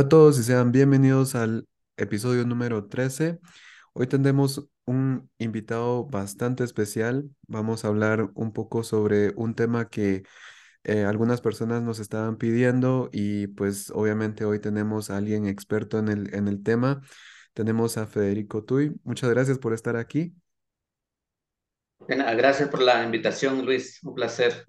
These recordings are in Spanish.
Hola a todos y sean bienvenidos al episodio número 13. Hoy tendremos un invitado bastante especial. Vamos a hablar un poco sobre un tema que eh, algunas personas nos estaban pidiendo y pues obviamente hoy tenemos a alguien experto en el, en el tema. Tenemos a Federico Tuy. Muchas gracias por estar aquí. Gracias por la invitación, Luis. Un placer.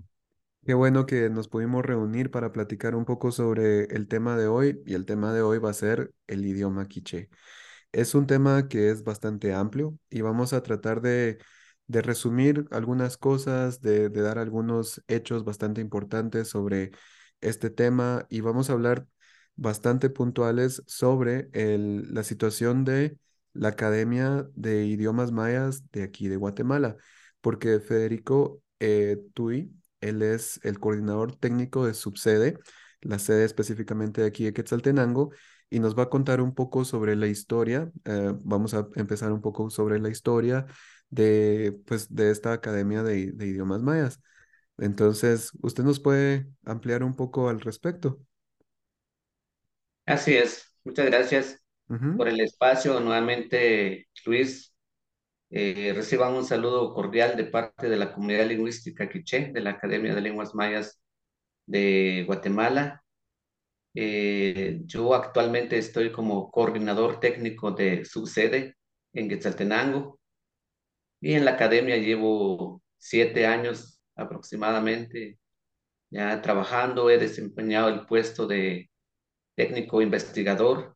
Qué bueno que nos pudimos reunir para platicar un poco sobre el tema de hoy y el tema de hoy va a ser el idioma quiché. Es un tema que es bastante amplio y vamos a tratar de, de resumir algunas cosas, de, de dar algunos hechos bastante importantes sobre este tema y vamos a hablar bastante puntuales sobre el, la situación de la Academia de Idiomas Mayas de aquí de Guatemala, porque Federico eh, Tui, él es el coordinador técnico de subsede, la sede específicamente de aquí de Quetzaltenango, y nos va a contar un poco sobre la historia. eh, vamos a empezar un poco sobre la historia de, pues, de esta Academia de, de Idiomas Mayas. Entonces, ¿usted nos puede ampliar un poco al respecto? Así es. Muchas gracias por el espacio. Nuevamente, Luis, eh, reciban un saludo cordial de parte de la comunidad lingüística quiché de la Academia de Lenguas Mayas de Guatemala. Eh, yo actualmente estoy como coordinador técnico de su sede en Quetzaltenango y en la academia llevo siete años aproximadamente ya trabajando. He desempeñado el puesto de técnico investigador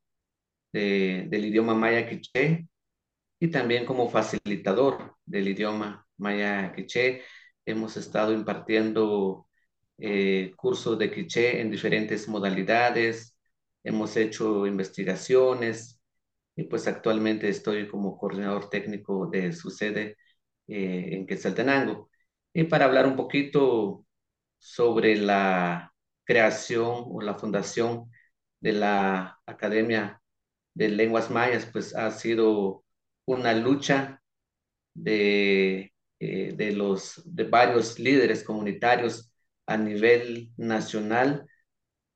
de- del idioma maya quiché y también como facilitador del idioma maya quiché. Hemos estado impartiendo eh, cursos de quiché en diferentes modalidades, hemos hecho investigaciones y pues actualmente estoy como coordinador técnico de su sede eh, en Quetzaltenango. Y para hablar un poquito sobre la creación o la fundación de la Academia de Lenguas Mayas, pues ha sido una lucha de, eh, de, los, de varios líderes comunitarios a nivel nacional.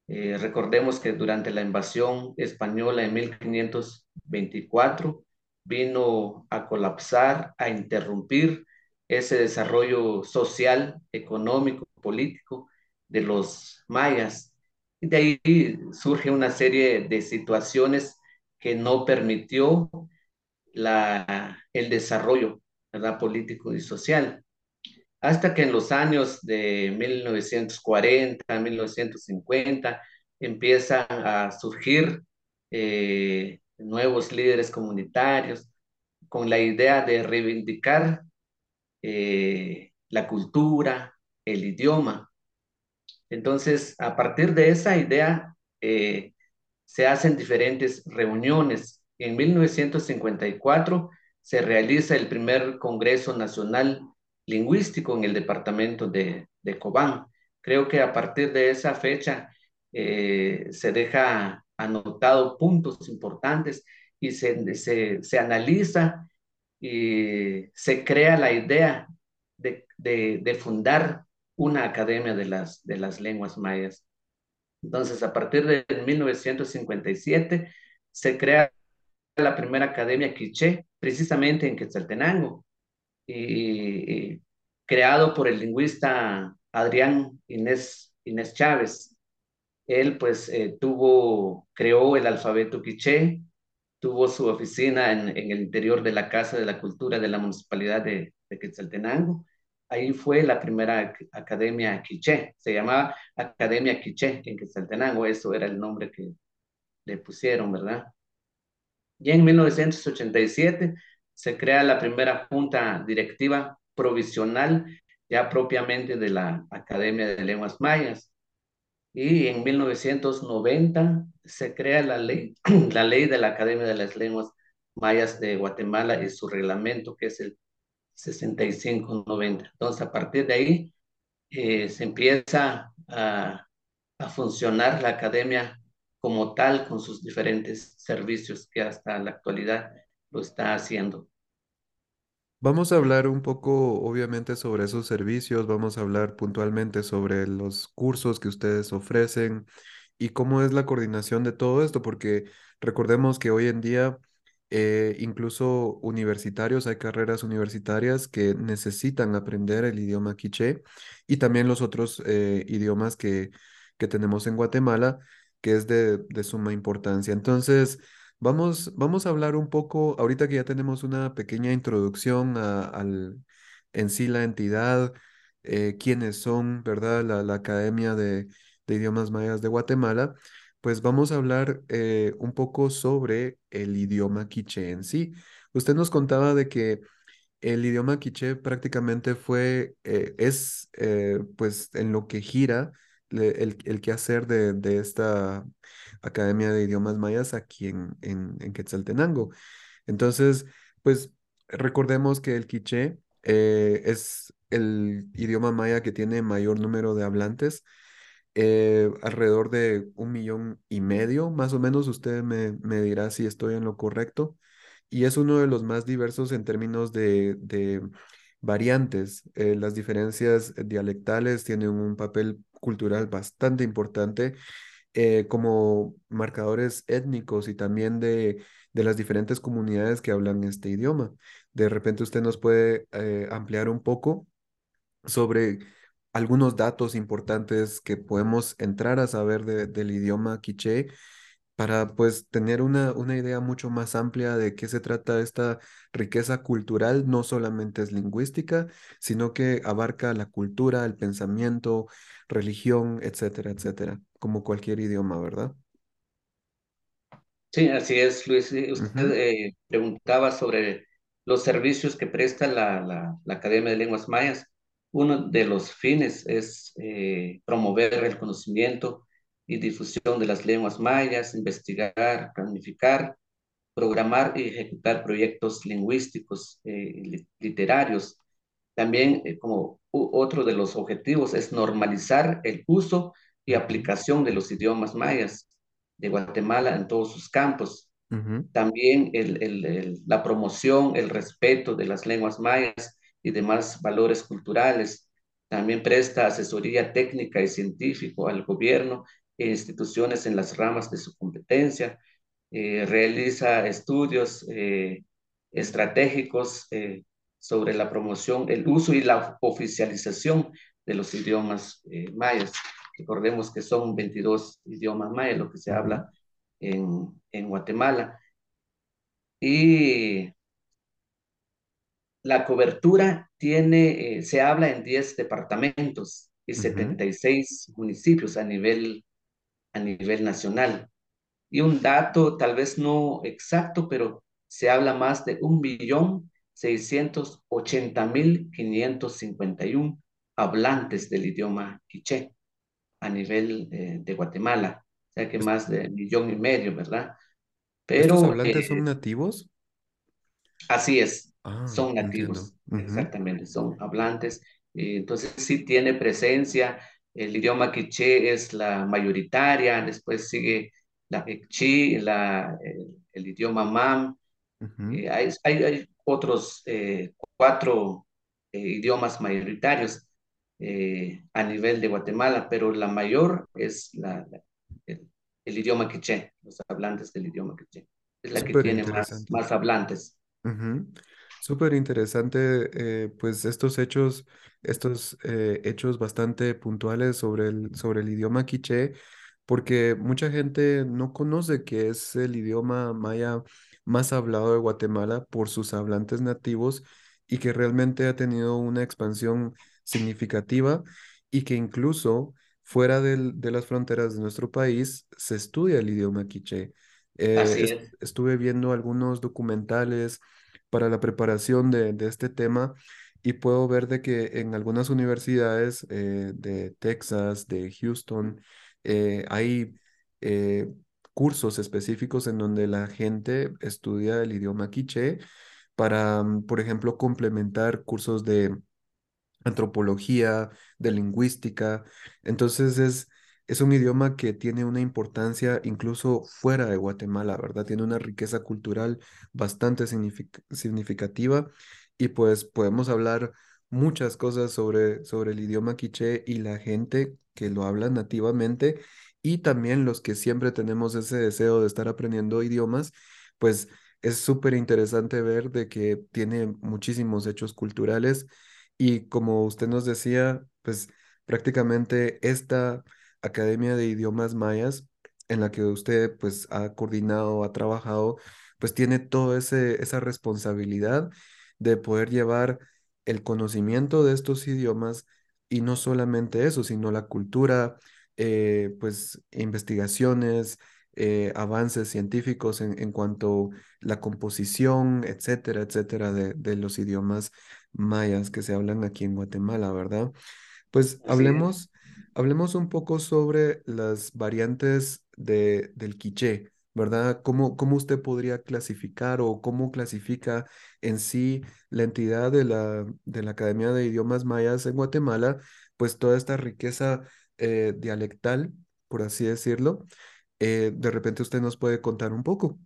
Eh, recordemos que durante la invasión española en 1524 vino a colapsar, a interrumpir ese desarrollo social, económico, político de los mayas. Y de ahí surge una serie de situaciones que no permitió la, el desarrollo ¿verdad? político y social. Hasta que en los años de 1940, 1950, empiezan a surgir eh, nuevos líderes comunitarios con la idea de reivindicar eh, la cultura, el idioma. Entonces, a partir de esa idea, eh, se hacen diferentes reuniones. En 1954 se realiza el primer Congreso Nacional Lingüístico en el departamento de, de Cobán. Creo que a partir de esa fecha eh, se deja anotado puntos importantes y se, se, se analiza y se crea la idea de, de, de fundar una academia de las, de las lenguas mayas. Entonces, a partir de 1957 se crea la primera academia quiché, precisamente en Quetzaltenango, y, creado por el lingüista Adrián Inés, Inés Chávez. Él pues eh, tuvo, creó el alfabeto quiché, tuvo su oficina en, en, el interior de la Casa de la Cultura de la Municipalidad de, de Quetzaltenango. Ahí fue la primera academia quiché, se llamaba Academia Quiché en Quetzaltenango, eso era el nombre que le pusieron, ¿verdad? Y en 1987 se crea la primera junta directiva provisional ya propiamente de la Academia de Lenguas Mayas. Y en 1990 se crea la ley, la ley de la Academia de las Lenguas Mayas de Guatemala y su reglamento, que es el 6590. Entonces, a partir de ahí eh, se empieza a, a funcionar la academia como tal, con sus diferentes servicios que hasta la actualidad lo está haciendo. Vamos a hablar un poco, obviamente, sobre esos servicios, vamos a hablar puntualmente sobre los cursos que ustedes ofrecen y cómo es la coordinación de todo esto, porque recordemos que hoy en día eh, incluso universitarios, hay carreras universitarias que necesitan aprender el idioma quiché y también los otros eh, idiomas que, que tenemos en Guatemala, que es de, de suma importancia. Entonces, vamos, vamos a hablar un poco, ahorita que ya tenemos una pequeña introducción a, al, en sí la entidad, eh, quiénes son, ¿verdad? La, la Academia de, de Idiomas Mayas de Guatemala pues vamos a hablar eh, un poco sobre el idioma quiché en sí. Usted nos contaba de que el idioma quiché prácticamente fue, eh, es eh, pues en lo que gira el, el quehacer de, de esta Academia de Idiomas Mayas aquí en, en, en Quetzaltenango. Entonces, pues recordemos que el quiché es el idioma maya que tiene mayor número de hablantes eh, alrededor de un millón y medio, más o menos, usted me, me dirá si estoy en lo correcto. Y es uno de los más diversos en términos de, de variantes. Eh, las diferencias dialectales tienen un papel cultural bastante importante eh, como marcadores étnicos y también de, de las diferentes comunidades que hablan este idioma. De repente usted nos puede eh, ampliar un poco sobre algunos datos importantes que podemos entrar a saber de- del idioma quiché para pues tener una, una idea mucho más amplia de qué se trata esta riqueza cultural, no solamente es lingüística, sino que abarca la cultura, el pensamiento, religión, etcétera, etcétera, como cualquier idioma, ¿verdad? Sí, así es, Luis. Usted eh, preguntaba sobre los servicios que presta la, la, la Academia de Lenguas Mayas. Uno de los fines es eh, promover el conocimiento y difusión de las lenguas mayas, investigar, planificar, programar y ejecutar proyectos lingüísticos, eh, li- literarios. También, eh, como otro de los objetivos, es normalizar el uso y aplicación de los idiomas mayas de Guatemala en todos sus campos. ujú, También el, el- el- la promoción, el respeto de las lenguas mayas y demás valores culturales. También presta asesoría técnica y científico al gobierno instituciones en las ramas de su competencia. Eh, realiza estudios eh, estratégicos eh, sobre la promoción, el uso y la oficialización de los idiomas eh, mayas. Recordemos que son 22 idiomas mayas lo que se habla en, en Guatemala. Y la cobertura tiene, eh, se habla en 10 departamentos y ujú. 76 municipios a nivel, a nivel nacional. Y un dato tal vez no exacto, pero se habla más de un millón seiscientos ochenta mil quinientos cincuenta y uno hablantes del idioma quiché a nivel de Guatemala. O sea que más de un millón y medio, ¿verdad? ¿Estos Pero hablantes son eh, nativos? Así es, Ah, son nativos, exactamente, son hablantes. Eh, entonces sí tiene presencia, el idioma quiché es la mayoritaria, después sigue la quechí, la, el, el idioma mam, eh, hay, hay, hay otros eh, cuatro eh, idiomas mayoritarios eh, a nivel de Guatemala, pero la mayor es la, la- el, el idioma quiché, los hablantes del idioma quiché. Es la que tiene más, hablantes. Súper interesante, eh, pues estos hechos, estos eh, hechos bastante puntuales sobre el, sobre el idioma quiché, porque mucha gente no conoce que es el idioma maya más hablado de Guatemala por sus hablantes nativos y que realmente ha tenido una expansión significativa y que incluso fuera del- de las fronteras de nuestro país se estudia el idioma quiché. Eh, Así es- es. estuve viendo algunos documentales para la preparación de, este tema y puedo ver de que en algunas universidades eh, de Texas, de Houston, eh, hay eh, cursos específicos en donde la gente estudia el idioma quiché para, mm, por ejemplo, complementar cursos de antropología, de lingüística. Entonces es, es un idioma que tiene una importancia incluso fuera de Guatemala, ¿verdad? Tiene una riqueza cultural bastante signific- significativa y pues podemos hablar muchas cosas sobre, sobre el idioma quiché y la gente que lo habla nativamente y también los que siempre tenemos ese deseo de estar aprendiendo idiomas, pues es súper interesante ver de que tiene muchísimos hechos culturales y como usted nos decía, pues prácticamente esta Academia de Idiomas Mayas en la que usted pues ha coordinado, ha trabajado, pues tiene toda esa responsabilidad de poder llevar el conocimiento de estos idiomas y no solamente eso, sino la cultura, eh, pues investigaciones, eh, avances científicos en, en cuanto a la composición, etcétera, etcétera, de, de los idiomas mayas que se hablan aquí en Guatemala, ¿verdad? Pues hablemos, hablemos un poco sobre las variantes de, del quiché, ¿verdad? ¿Cómo, cómo usted podría clasificar o cómo clasifica en sí la entidad de la, de la Academia de Idiomas Mayas en Guatemala, pues toda esta riqueza eh, dialectal, por así decirlo? Eh, de repente usted nos puede contar un poco.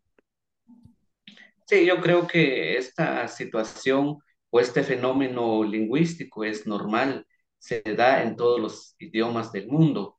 Sí, yo creo que esta situación o este fenómeno lingüístico es normal, se da en todos los idiomas del mundo.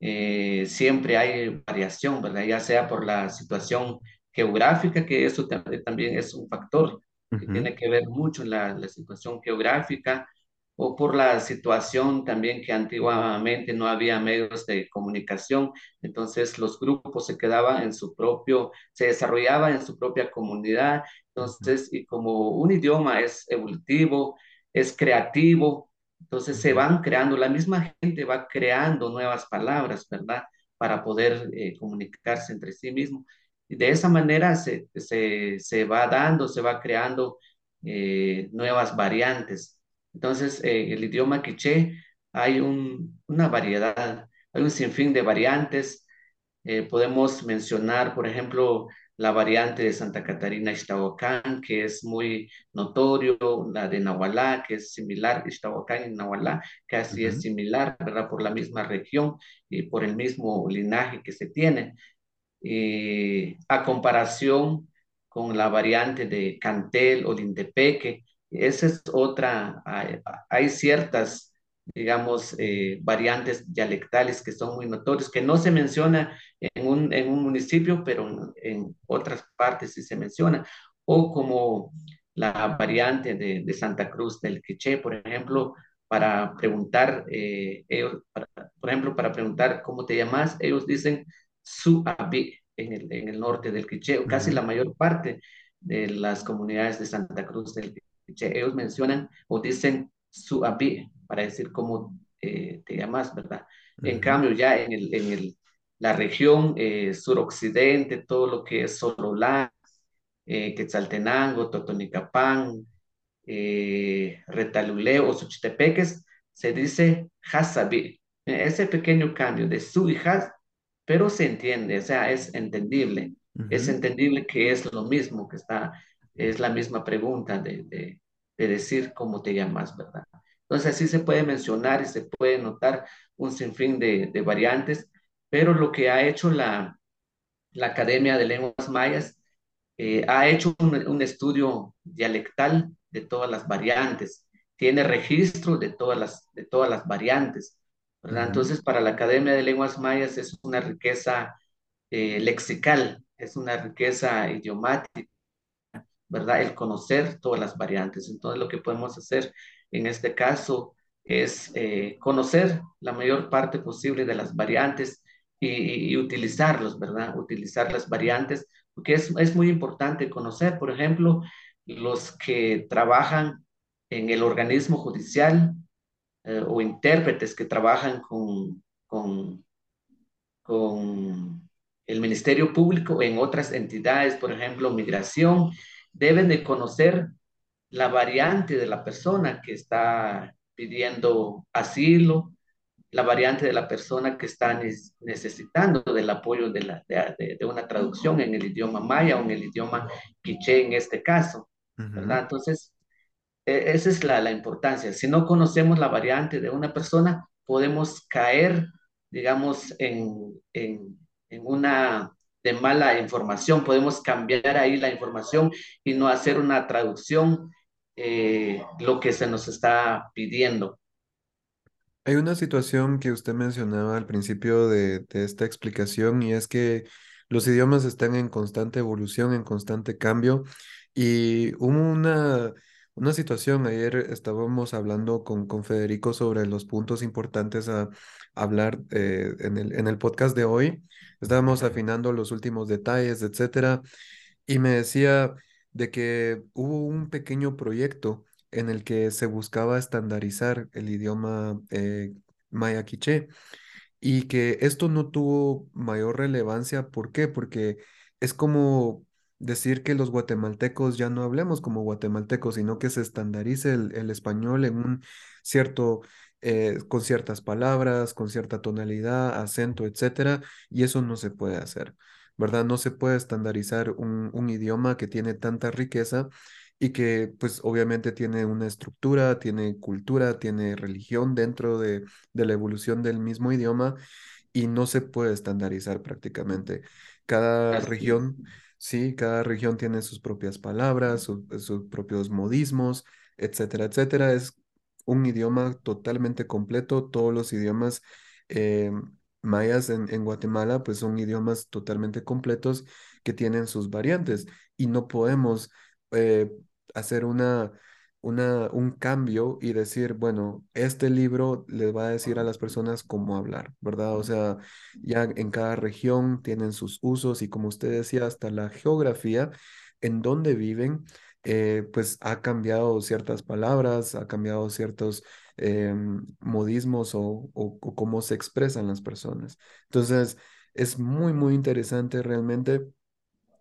eh, siempre hay variación, ¿verdad? Ya sea por la situación geográfica, que eso tam- también es un factor que tiene que ver mucho en la, la situación geográfica, o por la situación también que antiguamente no había medios de comunicación, entonces los grupos se quedaban en su propio, se desarrollaban en su propia comunidad, entonces, y como un idioma es evolutivo, es creativo, entonces se van creando, la misma gente va creando nuevas palabras, ¿verdad? Para poder eh, comunicarse entre sí mismo. Y de esa manera se, se, se va dando, se va creando eh, nuevas variantes. Entonces, eh, el idioma quiché hay un, una variedad, hay un sinfín de variantes. Eh, podemos mencionar, por ejemplo, la variante de Santa Catarina Ixtahuacán, que es muy notorio, la de Nahualá, que es similar, Ixtahuacán y Nahualá, casi es similar, ¿verdad? Por la misma región y por el mismo linaje que se tiene eh, a comparación con la variante de Cantel o Lintepeque. Esa es otra, hay, hay ciertas, digamos, eh, variantes dialectales que son muy notorias, que no se menciona en un, en un municipio, pero en, en, otras partes sí se menciona. O como la variante de, de Santa Cruz del Quiché, por ejemplo, para preguntar, eh, ellos, para, por ejemplo, para preguntar cómo te llamas, ellos dicen su abi en el, en el norte del Quiché, casi ujú, la mayor parte de las comunidades de Santa Cruz del Quiché, ellos mencionan o dicen su abi para decir cómo eh, te llamas, ¿verdad? En cambio, ya en, el, en el, la región eh, suroccidente, todo lo que es Sololá, eh, Quetzaltenango, Totonicapán, eh, Retaluleu o Suchitepeques, se dice Hasabi. Ese pequeño cambio de su y has, pero se entiende, o sea, es entendible. Es entendible que es lo mismo, que está, es la misma pregunta de, de, de decir cómo te llamas, ¿verdad? Entonces, así se puede mencionar y se puede notar un sinfín de, de variantes, pero lo que ha hecho la, la Academia de Lenguas Mayas eh, ha hecho un, un, estudio dialectal de todas las variantes, tiene registro de todas las, de todas las variantes, ¿verdad? Entonces, para la Academia de Lenguas Mayas es una riqueza eh, lexical, es una riqueza idiomática, ¿verdad? El conocer todas las variantes. Entonces, lo que podemos hacer en este caso es eh, conocer la mayor parte posible de las variantes y, y, utilizarlos, ¿verdad? Utilizar las variantes, porque es, es muy importante conocer, por ejemplo, los que trabajan en el organismo judicial eh, o intérpretes que trabajan con, con, con el Ministerio Público en otras entidades, por ejemplo, migración, deben de conocer la variante de la persona que está pidiendo asilo, la variante de la persona que está necesitando del apoyo de, la, de, de, una traducción en el idioma maya o en el idioma quiché en este caso, ¿verdad? Entonces, e, esa es la, la importancia. Si no conocemos la variante de una persona, podemos caer, digamos, en, en, en una de mala información, podemos cambiar ahí la información y no hacer una traducción eh, lo que se nos está pidiendo. Hay una situación que usted mencionaba al principio de, de esta explicación y es que los idiomas están en constante evolución, en constante cambio y hubo una, una situación, ayer estábamos hablando con, con Federico sobre los puntos importantes a hablar eh, en el, en el podcast de hoy, estábamos afinando los últimos detalles, etcétera, y me decía de que hubo un pequeño proyecto en el que se buscaba estandarizar el idioma eh, maya quiché y que esto no tuvo mayor relevancia. ¿Por qué? Porque es como decir que los guatemaltecos ya no hablemos como guatemaltecos, sino que se estandarice el, español en un cierto, eh, con ciertas palabras, con cierta tonalidad, acento, etcétera, y eso no se puede hacer. ¿Verdad? No se puede estandarizar un, un idioma que tiene tanta riqueza y que pues obviamente tiene una estructura, tiene cultura, tiene religión dentro de, de la evolución del mismo idioma y no se puede estandarizar prácticamente. Cada Así región, sí, cada región tiene sus propias palabras, su- sus propios modismos, etcétera, etcétera. Es un idioma totalmente completo. Todos los idiomas eh, mayas en, Guatemala pues son idiomas totalmente completos que tienen sus variantes y no podemos eh, hacer una, una, un cambio y decir, bueno, este libro les va a decir a las personas cómo hablar, ¿verdad? O sea, ya en cada región tienen sus usos y como usted decía, hasta la geografía en donde viven, eh, pues ha cambiado ciertas palabras, ha cambiado ciertos em, modismos o, o, cómo se expresan las personas. Entonces, es muy, muy interesante realmente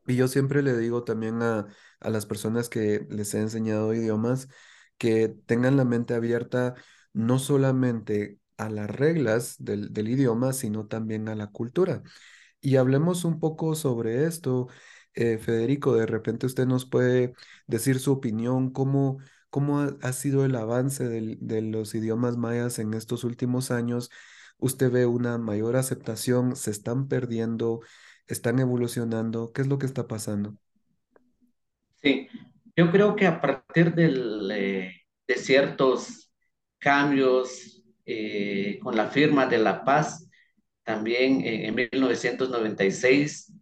y yo siempre le digo también a, las personas que les he enseñado idiomas que tengan la mente abierta no solamente a las reglas del, del idioma, sino también a la cultura. Y hablemos un poco sobre esto. Eh, Federico, de repente usted nos puede decir su opinión, cómo, cómo ha, sido el avance de los idiomas mayas en estos últimos años. ¿Usted ve una mayor aceptación? ¿Se están perdiendo? ¿Están evolucionando? ¿Qué es lo que está pasando? Sí, yo creo que a partir eh, de ciertos cambios eh, con la firma de la paz, también en 1996,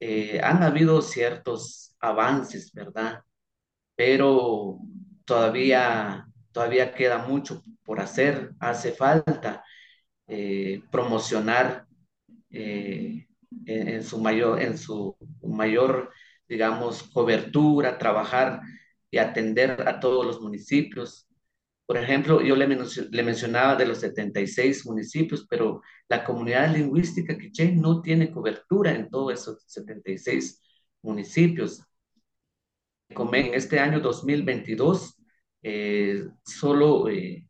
eh, han habido ciertos avances, ¿verdad? Pero todavía, todavía queda mucho por hacer. Hace falta eh, promocionar eh, en, su mayor, en su mayor, digamos, cobertura, trabajar y atender a todos los municipios. Por ejemplo, yo le, le mencionaba de los 76 municipios, pero la comunidad lingüística quiché no tiene cobertura en todos esos 76 municipios. En este año 2022, eh, solo eh,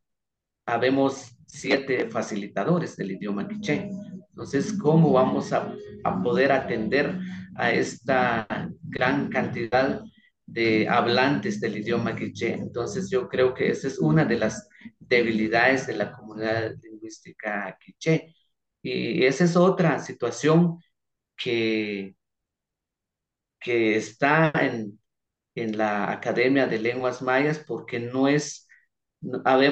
habemos siete facilitadores del idioma quiché. Entonces, ¿cómo vamos a, a poder atender a esta gran cantidad de hablantes del idioma quiché? Entonces, yo creo que esa es una de las debilidades de la comunidad lingüística quiché. Y esa es otra situación que, que está en, en la Academia de Lenguas Mayas porque no es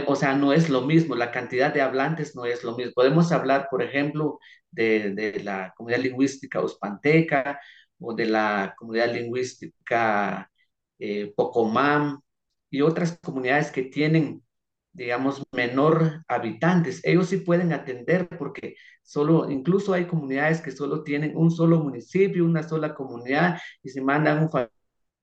o sea, no es lo mismo, la cantidad de hablantes no es lo mismo. Podemos hablar, por ejemplo, de, de la comunidad lingüística uspanteca o de la comunidad lingüística eh, Pocomam y otras comunidades que tienen, digamos, menor habitantes. Ellos sí pueden atender porque solo, incluso hay comunidades que solo tienen un solo municipio, una sola comunidad y se mandan un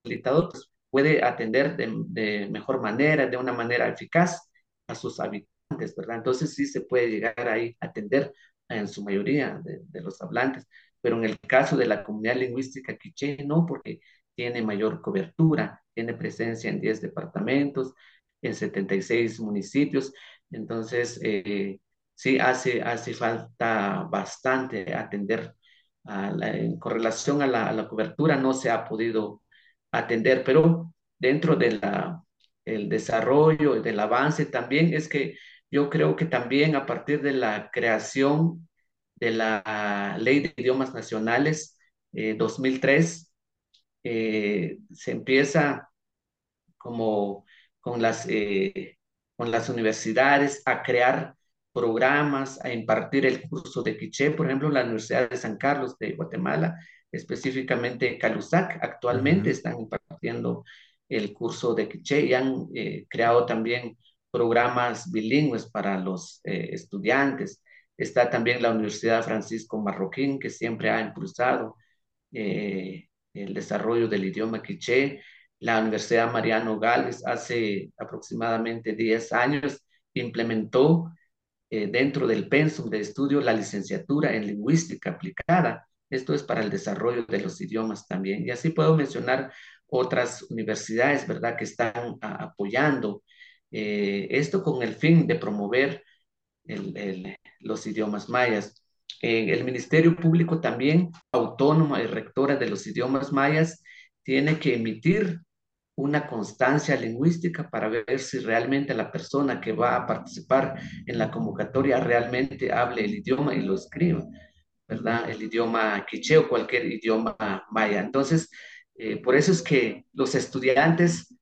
pues puede atender de, de, mejor manera, de una manera eficaz a sus habitantes, ¿verdad? Entonces sí se puede llegar ahí a atender en su mayoría de, de los hablantes, pero en el caso de la comunidad lingüística quiché, no, porque tiene mayor cobertura, tiene presencia en 10 departamentos, en 76 municipios, entonces eh, sí hace, hace falta bastante atender a la, en correlación a la, a la cobertura, no se ha podido atender, pero dentro del de desarrollo, del avance también es que yo creo que también a partir de la creación de la Ley de Idiomas Nacionales eh, 2003, eh, se empieza como con las, eh, con las universidades a crear programas, a impartir el curso de quiché, por ejemplo, la Universidad de San Carlos de Guatemala, específicamente Calusac, actualmente Ujú, están impartiendo el curso de quiché y han eh, creado también programas bilingües para los eh, estudiantes. Está también la Universidad Francisco Marroquín, que siempre ha impulsado eh, el desarrollo del idioma quiché. La Universidad Mariano Gálvez hace aproximadamente 10 años implementó dentro del pensum de estudio la licenciatura en lingüística aplicada. Esto es para el desarrollo de los idiomas también. Y así puedo mencionar otras universidades, ¿verdad?, que están a, apoyando eh, esto con el fin de promover los idiomas mayas. Eh, el Ministerio Público también, autónoma y rectora de los idiomas mayas, tiene que emitir una constancia lingüística para ver si realmente la persona que va a participar en la convocatoria realmente hable el idioma y lo escriba, ¿verdad? El idioma quiché o cualquier idioma maya. Entonces, eh, por eso es que los estudiantes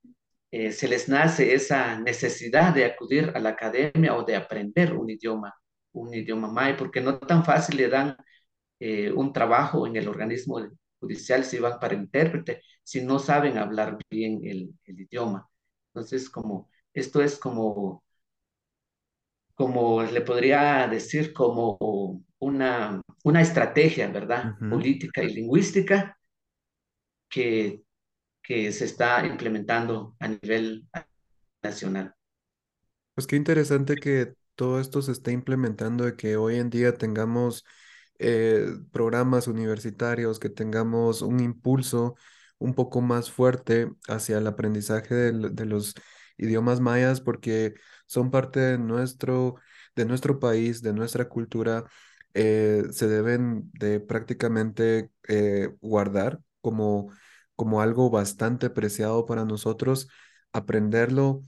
eh, se les nace esa necesidad de acudir a la academia o de aprender un idioma, un idioma maya, porque no tan fácil le dan eh, un trabajo en el organismo judicial si van para intérprete, si no saben hablar bien el, el idioma. Entonces, como esto es como, como le podría decir, como una, una estrategia, ¿verdad? ujú. Política y lingüística que, que se está implementando a nivel nacional. Pues qué interesante que todo esto se esté implementando y que hoy en día tengamos eh, programas universitarios, que tengamos un impulso un poco más fuerte hacia el aprendizaje del- de, los idiomas mayas, porque son parte de nuestro, de nuestro país, de nuestra cultura, eh, se deben de prácticamente eh, guardar como, como algo bastante preciado para nosotros, aprenderlo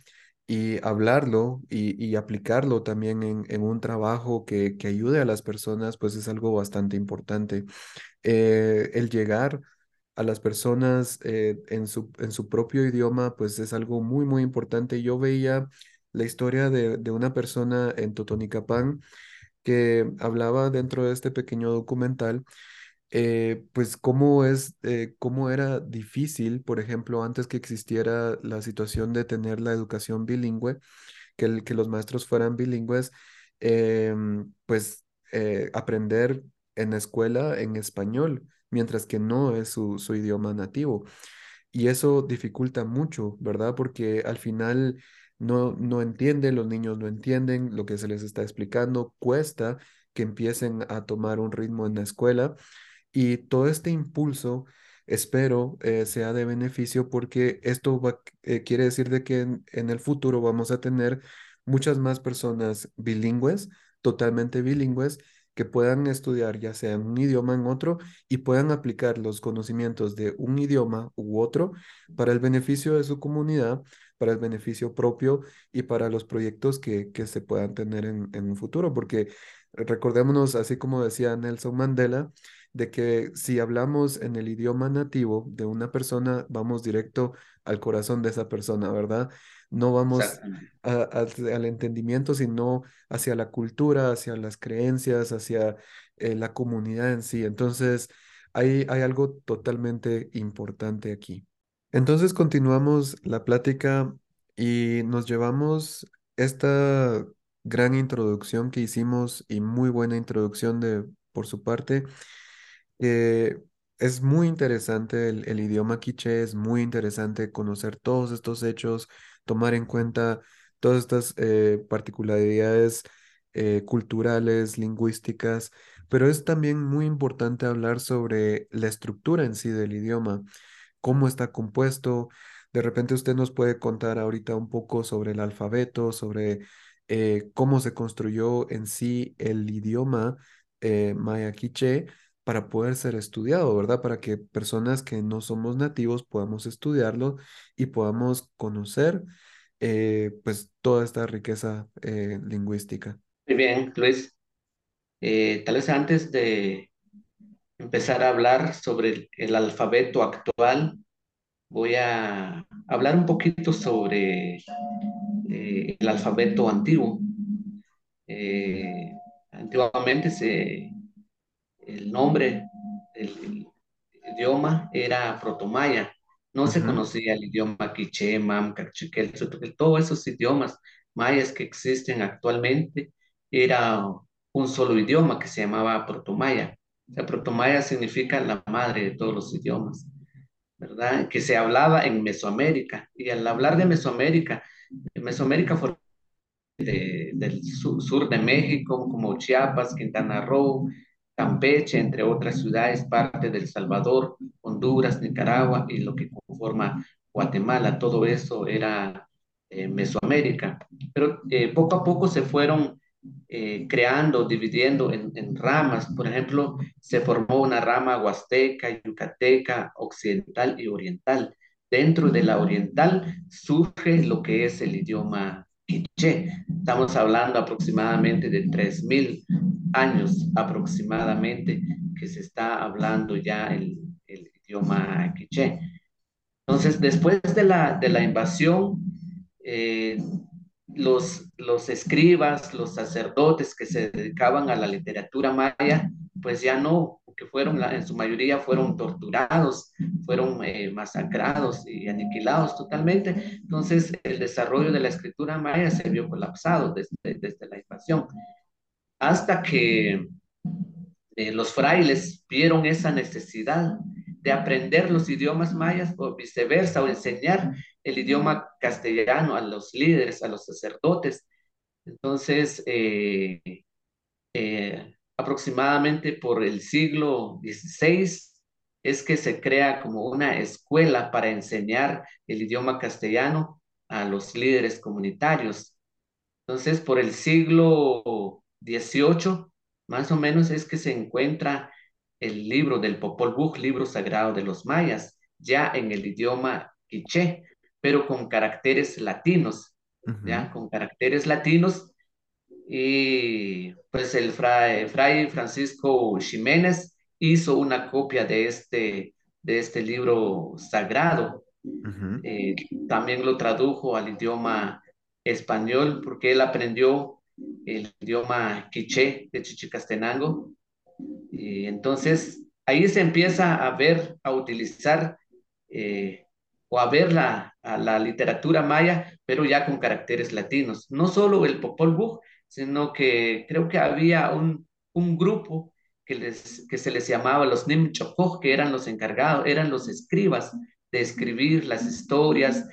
y hablarlo y, aplicarlo también en, un trabajo que, que ayude a las personas, pues es algo bastante importante. Eh, el llegar a las personas en su, en su propio idioma, pues es algo muy, muy importante. Yo veía la historia de, de una persona en Totonicapán que hablaba dentro de este pequeño documental eh, pues cómo es, eh, cómo era difícil, por ejemplo, antes que existiera la situación de tener la educación bilingüe, que, el, que los maestros fueran bilingües, em, pues eh, aprender en la escuela en español, mientras que no es su, su idioma nativo. Y eso dificulta mucho, ¿verdad? Porque al final no, no entienden, los niños no entienden lo que se les está explicando, cuesta que empiecen a tomar un ritmo en la escuela y todo este impulso, espero, eh, sea de beneficio porque esto eh, quiere decir de que en, en el futuro vamos a tener muchas más personas bilingües, totalmente bilingües, que puedan estudiar ya sea en un idioma en otro y puedan aplicar los conocimientos de un idioma u otro para el beneficio de su comunidad, para el beneficio propio y para los proyectos que, que se puedan tener en, en un futuro. Porque recordémonos, así como decía Nelson Mandela, de que si hablamos en el idioma nativo de una persona, vamos directo al corazón de esa persona, ¿verdad? No vamos a- a- al entendimiento, sino hacia la cultura, hacia las creencias, hacia eh, la comunidad en sí. Entonces, hay, hay algo totalmente importante aquí. Entonces, continuamos la plática y nos llevamos esta gran introducción que hicimos y muy buena introducción de por su parte. Eh, es muy interesante el, idioma quiché, es muy interesante conocer todos estos hechos, tomar en cuenta todas estas eh, particularidades eh, culturales, lingüísticas, pero es también muy importante hablar sobre la estructura en sí del idioma, cómo está compuesto. De repente usted nos puede contar ahorita un poco sobre el alfabeto, sobre eh, cómo se construyó en sí el idioma eh, maya quiché para poder ser estudiado, ¿verdad? Para que personas que no somos nativos podamos estudiarlo y podamos conocer eh, pues toda esta riqueza lingüística. Muy bien, Luis. Tal vez antes de empezar a hablar sobre el, el alfabeto actual, voy a hablar un poquito sobre eh, el alfabeto antiguo. Eh, antiguamente se, el nombre del idioma era protomaya. No se conocía el idioma quiché, mam, cachiquel, todos esos idiomas mayas que existen actualmente era un solo idioma que se llamaba protomaya. Sea, protomaya significa la madre de todos los idiomas, ¿verdad? Que se hablaba en Mesoamérica. Y al hablar de Mesoamérica, Mesoamérica fue de- del su- sur, de México, como Chiapas, Quintana Roo, Campeche, entre otras ciudades, parte del Salvador, Honduras, Nicaragua y lo que conforma Guatemala. Todo eso era eh, Mesoamérica. Pero eh, poco a poco se fueron eh, creando, dividiendo en, en ramas. Por ejemplo, se formó una rama huasteca, yucateca, occidental y oriental. Dentro de la oriental surge lo que es el idioma quiché. Estamos hablando aproximadamente de 3.000 años aproximadamente que se está hablando ya el, el idioma quiché. Entonces, después de la, de la invasión, eh, los, los escribas, los sacerdotes que se dedicaban a la literatura maya, pues ya no, porque fueron, en su mayoría fueron torturados, fueron eh, masacrados y aniquilados totalmente. Entonces, el desarrollo de la escritura maya se vio colapsado desde, desde la invasión, hasta que eh, los frailes vieron esa necesidad de aprender los idiomas mayas o viceversa, o enseñar el idioma castellano a los líderes, a los sacerdotes. Entonces, eh, eh, aproximadamente por el siglo XVI es que se crea como una escuela para enseñar el idioma castellano a los líderes comunitarios. Entonces, por el siglo XVIII, más o menos es que se encuentra el libro del Popol Vuh, libro sagrado de los mayas, ya en el idioma quiché, pero con caracteres latinos, ujú, ya con caracteres latinos. Y pues el fray, fray Francisco Jiménez hizo una copia de este, de este libro sagrado ujú, eh, también lo tradujo al idioma español porque él aprendió el idioma quiché de Chichicastenango. Y entonces ahí se empieza a ver, a utilizar eh, o a ver la, a la literatura maya, pero ya con caracteres latinos. No solo el Popol Vuh, sino que creo que había un, un grupo que, les, que se les llamaba los Nimchokoj, que eran los encargados, eran los escribas de escribir las historias,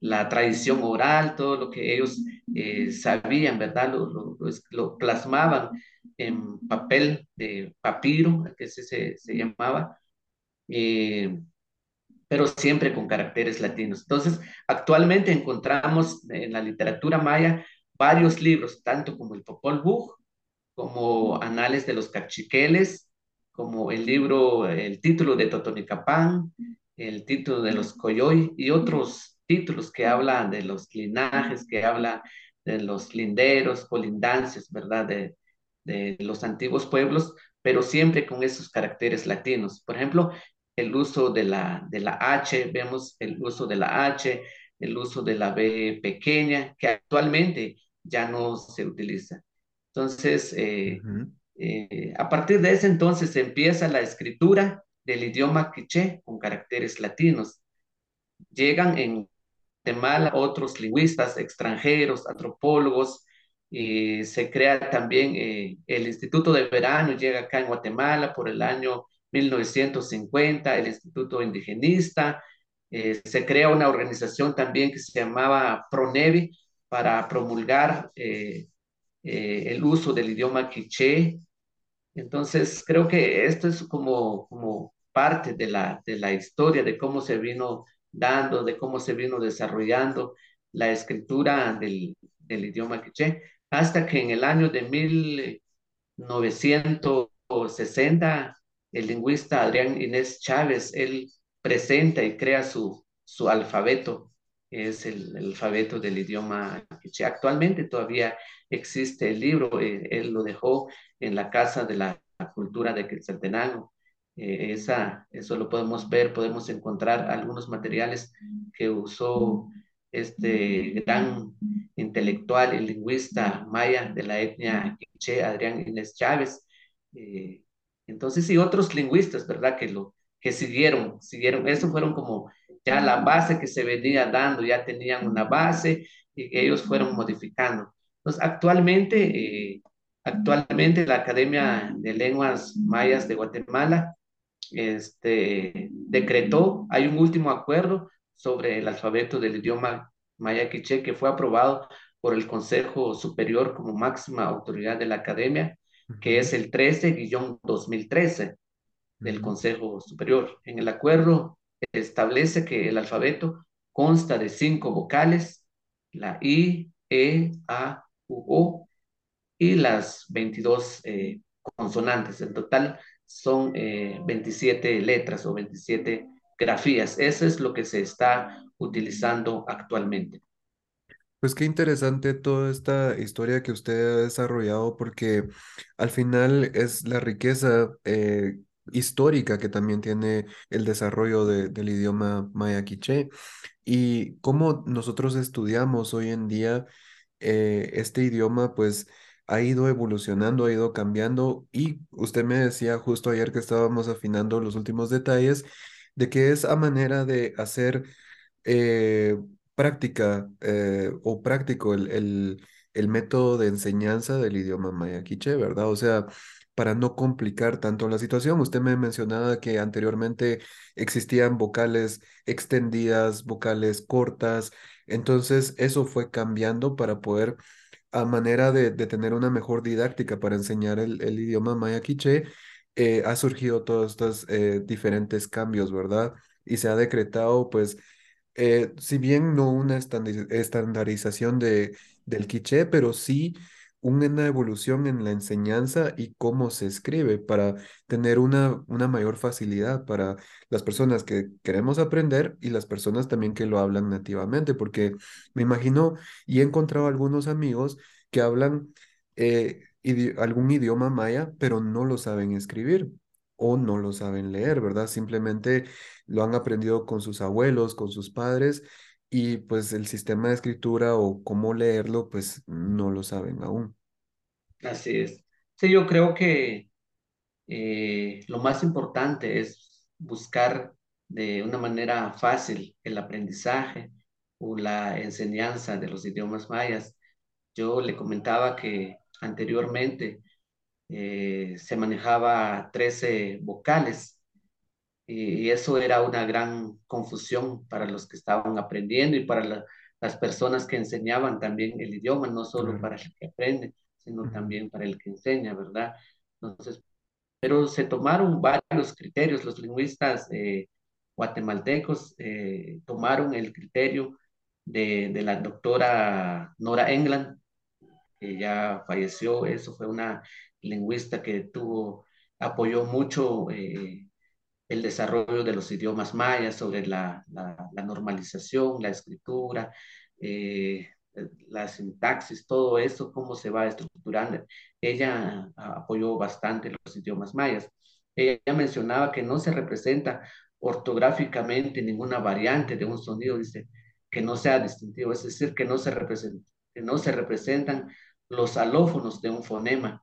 la tradición oral, todo lo que ellos eh, sabían, ¿verdad? Lo, lo, lo, plasmaban en papel de papiro, que se, se, se llamaba, eh, pero siempre con caracteres latinos. Entonces, actualmente encontramos en la literatura maya varios libros, tanto como el Popol Vuh, como Anales de los Cachiqueles, como el libro, el título de Totonicapán, el título de los Coyoy y otros títulos que hablan de los linajes, que habla de los linderos, colindancias, ¿verdad? De los antiguos pueblos, pero siempre con esos caracteres latinos. Por ejemplo, el uso de la, de la H, vemos el uso de la H, el uso de la B pequeña, que actualmente ya no se utiliza. Entonces, eh, eh, a partir de ese entonces empieza la escritura del idioma quiché con caracteres latinos. Llegan en Guatemala otros lingüistas extranjeros, antropólogos, y se crea también eh, el Instituto de Verano, llega acá en Guatemala por el año 1950, el Instituto Indigenista, eh, se crea una organización también que se llamaba PRONEVI para promulgar eh, eh, el uso del idioma quiché. Entonces, creo que esto es como, como parte de la, de la historia, de cómo se vino dando, de cómo se vino desarrollando la escritura del, del idioma quiché, hasta que en el año de 1960, el lingüista Adrián Inés Chávez, él presenta y crea su, su alfabeto, es el, el alfabeto del idioma quiché. Actualmente todavía existe el libro, eh, él lo dejó en la Casa de la Cultura de Quetzaltenango. Eh, esa, eso lo podemos ver, podemos encontrar algunos materiales que usó este gran intelectual y lingüista maya de la etnia quiché, Adrián Inés Chávez. Eh, entonces, y otros lingüistas, ¿verdad? Que lo que siguieron, siguieron, eso fueron como ya la base que se venía dando, ya tenían una base y ellos fueron modificando. Entonces, actualmente, eh, actualmente la Academia de Lenguas Mayas de Guatemala este, decretó, hay un último acuerdo sobre el alfabeto del idioma maya quiché que fue aprobado por el Consejo Superior como máxima autoridad de la academia, que es el 13-2013 del. Consejo Superior. En el acuerdo establece que el alfabeto consta de cinco vocales, la I, E, A, U, O, y las 22 eh, consonantes. En total son eh, 27 letras o 27 grafías. Eso es lo que se está utilizando actualmente. Pues qué interesante toda esta historia que usted ha desarrollado porque al final es la riqueza eh, histórica que también tiene el desarrollo de- del idioma maya quiché y cómo nosotros estudiamos hoy en día eh, este idioma pues ha ido evolucionando, ha ido cambiando y usted me decía justo ayer que estábamos afinando los últimos detalles de que es a manera de hacer eh, práctica eh, o práctico el, el, el método de enseñanza del idioma maya quiché, ¿verdad? O sea, para no complicar tanto la situación. Usted me mencionaba que anteriormente existían vocales extendidas, vocales cortas, entonces eso fue cambiando para poder, a manera de, de tener una mejor didáctica para enseñar el, el idioma maya quiché, eh, ha surgido todos estos eh, diferentes cambios, ¿verdad? Y se ha decretado, pues, eh, si bien no una estandarización de, del quiché, pero sí una evolución en la enseñanza y cómo se escribe para tener una, una mayor facilidad para las personas que queremos aprender y las personas también que lo hablan nativamente, porque me imagino y he encontrado algunos amigos que hablan eh, algún idioma maya, pero no lo saben escribir o no lo saben leer, ¿verdad? Simplemente lo han aprendido con sus abuelos, con sus padres, y pues el sistema de escritura o cómo leerlo, pues no lo saben aún. Así es. Sí, yo creo que eh, lo más importante es buscar de una manera fácil el aprendizaje o la enseñanza de los idiomas mayas. Yo le comentaba que anteriormente eh, se manejaba 13 vocales y, y eso era una gran confusión para los que estaban aprendiendo y para la- las personas que enseñaban también el idioma, no solo para el que aprende, sino también para el que enseña, ¿verdad? Entonces, pero se tomaron varios criterios, los lingüistas eh, guatemaltecos eh, tomaron el criterio de, de la doctora Nora England, que ya falleció, eso fue una lingüista que tuvo, apoyó mucho eh, el desarrollo de los idiomas mayas, sobre la, normalización, la escritura, eh, la sintaxis, todo eso, cómo se va estructurando. Ella apoyó bastante los idiomas mayas. Ella mencionaba que no se representa ortográficamente ninguna variante de un sonido, dice, que no sea distintivo, es decir, que no se representan los alófonos de un fonema,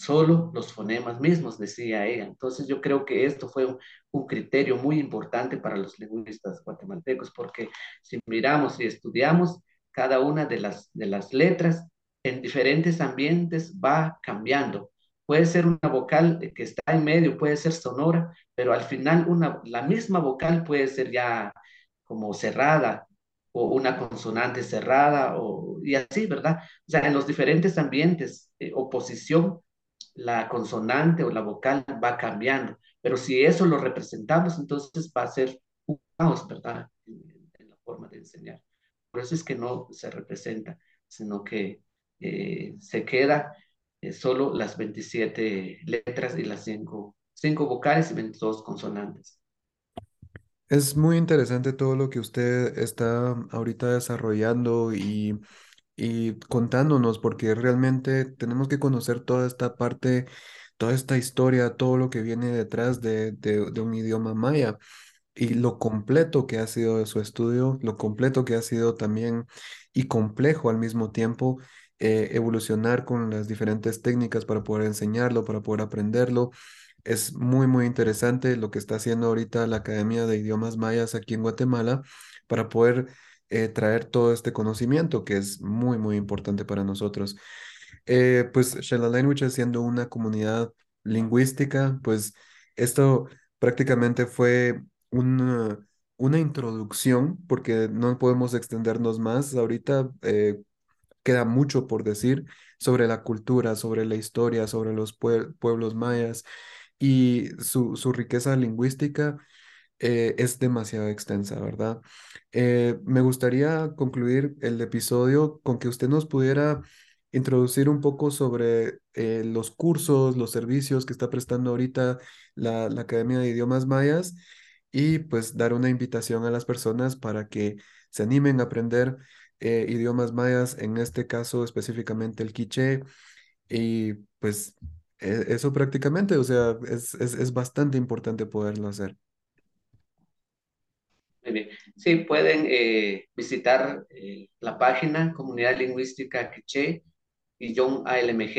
solo los fonemas mismos, decía ella. Entonces yo creo que esto fue un, criterio muy importante para los lingüistas guatemaltecos, porque si miramos y estudiamos cada una de las, de las letras en diferentes ambientes va cambiando. Puede ser una vocal que está en medio, puede ser sonora, pero al final una, la misma vocal puede ser ya como cerrada o una consonante cerrada o, y así, ¿verdad? O sea, en los diferentes ambientes eh, o posición, la consonante o la vocal va cambiando. Pero si eso lo representamos, entonces va a ser un caos, ¿verdad? En, en la forma de enseñar. Por eso es que no se representa, sino que eh, se queda eh, solo las 27 letras y las 5 cinco vocales y 22 consonantes. Es muy interesante todo lo que usted está ahorita desarrollando y, y contándonos, porque realmente tenemos que conocer toda esta parte toda esta historia, todo lo que viene detrás de, de, un idioma maya y lo completo que ha sido su estudio, lo completo que ha sido también y complejo al mismo tiempo eh, evolucionar con las diferentes técnicas para poder enseñarlo, para poder aprenderlo. Es muy, muy interesante lo que está haciendo ahorita la Academia de Idiomas Mayas aquí en Guatemala para poder eh, traer todo este conocimiento que es muy, muy importante para nosotros. Eh, pues Shella Language siendo una comunidad lingüística, pues esto prácticamente fue una, una introducción, porque no podemos extendernos más. Ahorita eh, queda mucho por decir sobre la cultura, sobre la historia, sobre los pue- pueblos mayas y su, su riqueza lingüística eh, es demasiado extensa, ¿verdad? Eh, me gustaría concluir el episodio con que usted nos pudiera introducir un poco sobre eh, los cursos, los servicios que está prestando ahorita la, la Academia de Idiomas Mayas y pues dar una invitación a las personas para que se animen a aprender idiomas mayas, en este caso específicamente el quiché, y pues e- eso prácticamente, o sea, es, es, es bastante importante poderlo hacer. Muy bien. Sí, pueden eh, visitar eh, la página Comunidad Lingüística Quiché y John ALMG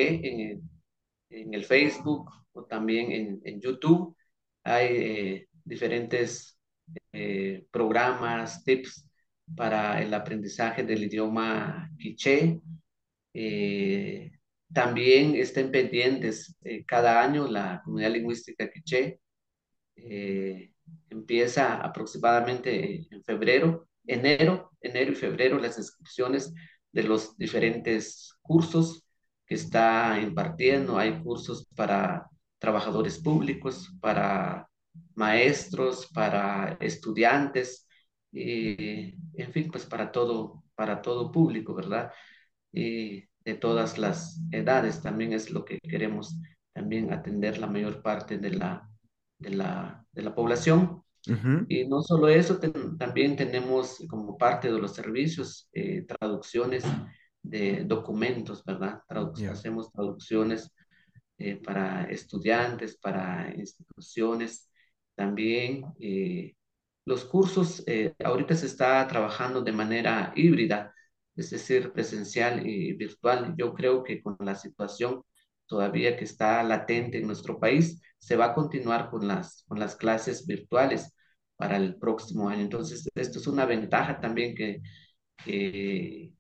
en el, Facebook o también en, YouTube. Hay eh, diferentes programas, tips para el aprendizaje del idioma quiché. También estén pendientes cada año la comunidad lingüística quiché empieza aproximadamente en febrero, enero, enero y febrero las inscripciones de los diferentes cursos que está impartiendo. Hay cursos para trabajadores públicos, para maestros, para estudiantes, y, en fin, pues para todo, para todo público, ¿verdad? Y de todas las edades también es lo que queremos también atender la mayor parte de la, de la, de la población. Ujú, Y no solo eso, también tenemos como parte de los servicios eh, traducciones de documentos, ¿verdad? Traduc- Ya. hacemos traducciones eh, para estudiantes, para instituciones. También eh, los cursos, eh, ahorita se está trabajando de manera híbrida, es decir, presencial y virtual. Yo creo que con la situación todavía que está latente en nuestro país, se va a continuar con las, con las clases virtuales para el próximo año. Entonces, esto es una ventaja también que,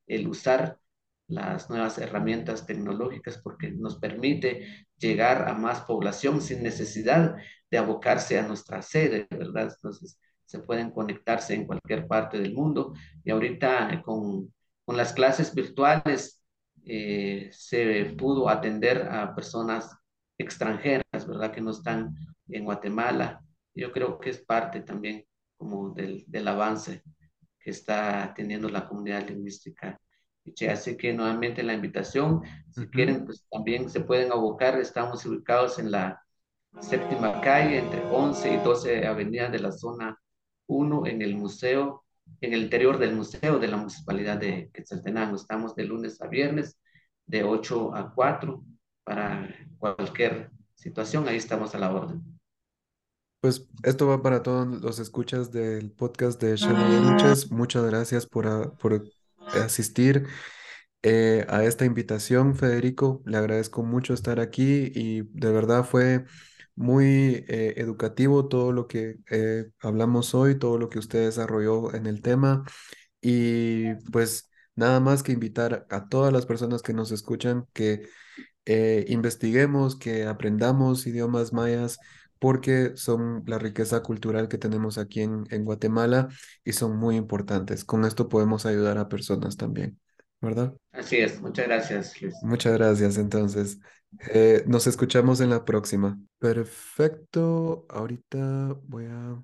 el usar las nuevas herramientas tecnológicas porque nos permite llegar a más población sin necesidad de abocarse a nuestra sede, ¿verdad? Entonces, se pueden conectarse en cualquier parte del mundo y ahorita eh, con, con las clases virtuales eh, se pudo atender a personas extranjeras, ¿verdad? Que no están en Guatemala. Yo creo que es parte también como del, del avance que está teniendo la comunidad lingüística. Así que nuevamente la invitación, si ujú. quieren, pues también se pueden abocar. Estamos ubicados en la séptima calle, entre 11 y 12 avenidas de la zona uno en el museo, en el interior del museo de la municipalidad de Quetzaltenango. Estamos de lunes a viernes, de 8 a 4, para cualquier situación. Ahí estamos a la orden. Pues esto va para todos los escuchas del podcast de Shella Languages. Muchas gracias por, a- por asistir eh, a esta invitación, Federico. Le agradezco mucho estar aquí y de verdad fue muy eh, educativo todo lo que eh, hablamos hoy, todo lo que usted desarrolló en el tema. Y pues nada más que invitar a todas las personas que nos escuchan que eh, investiguemos, que aprendamos idiomas mayas, porque son la riqueza cultural que tenemos aquí en, en Guatemala y son muy importantes. Con esto podemos ayudar a personas también, ¿verdad? Así es. Muchas gracias, Luis. Muchas gracias, entonces. Eh, nos escuchamos en la próxima. Perfecto. Ahorita voy a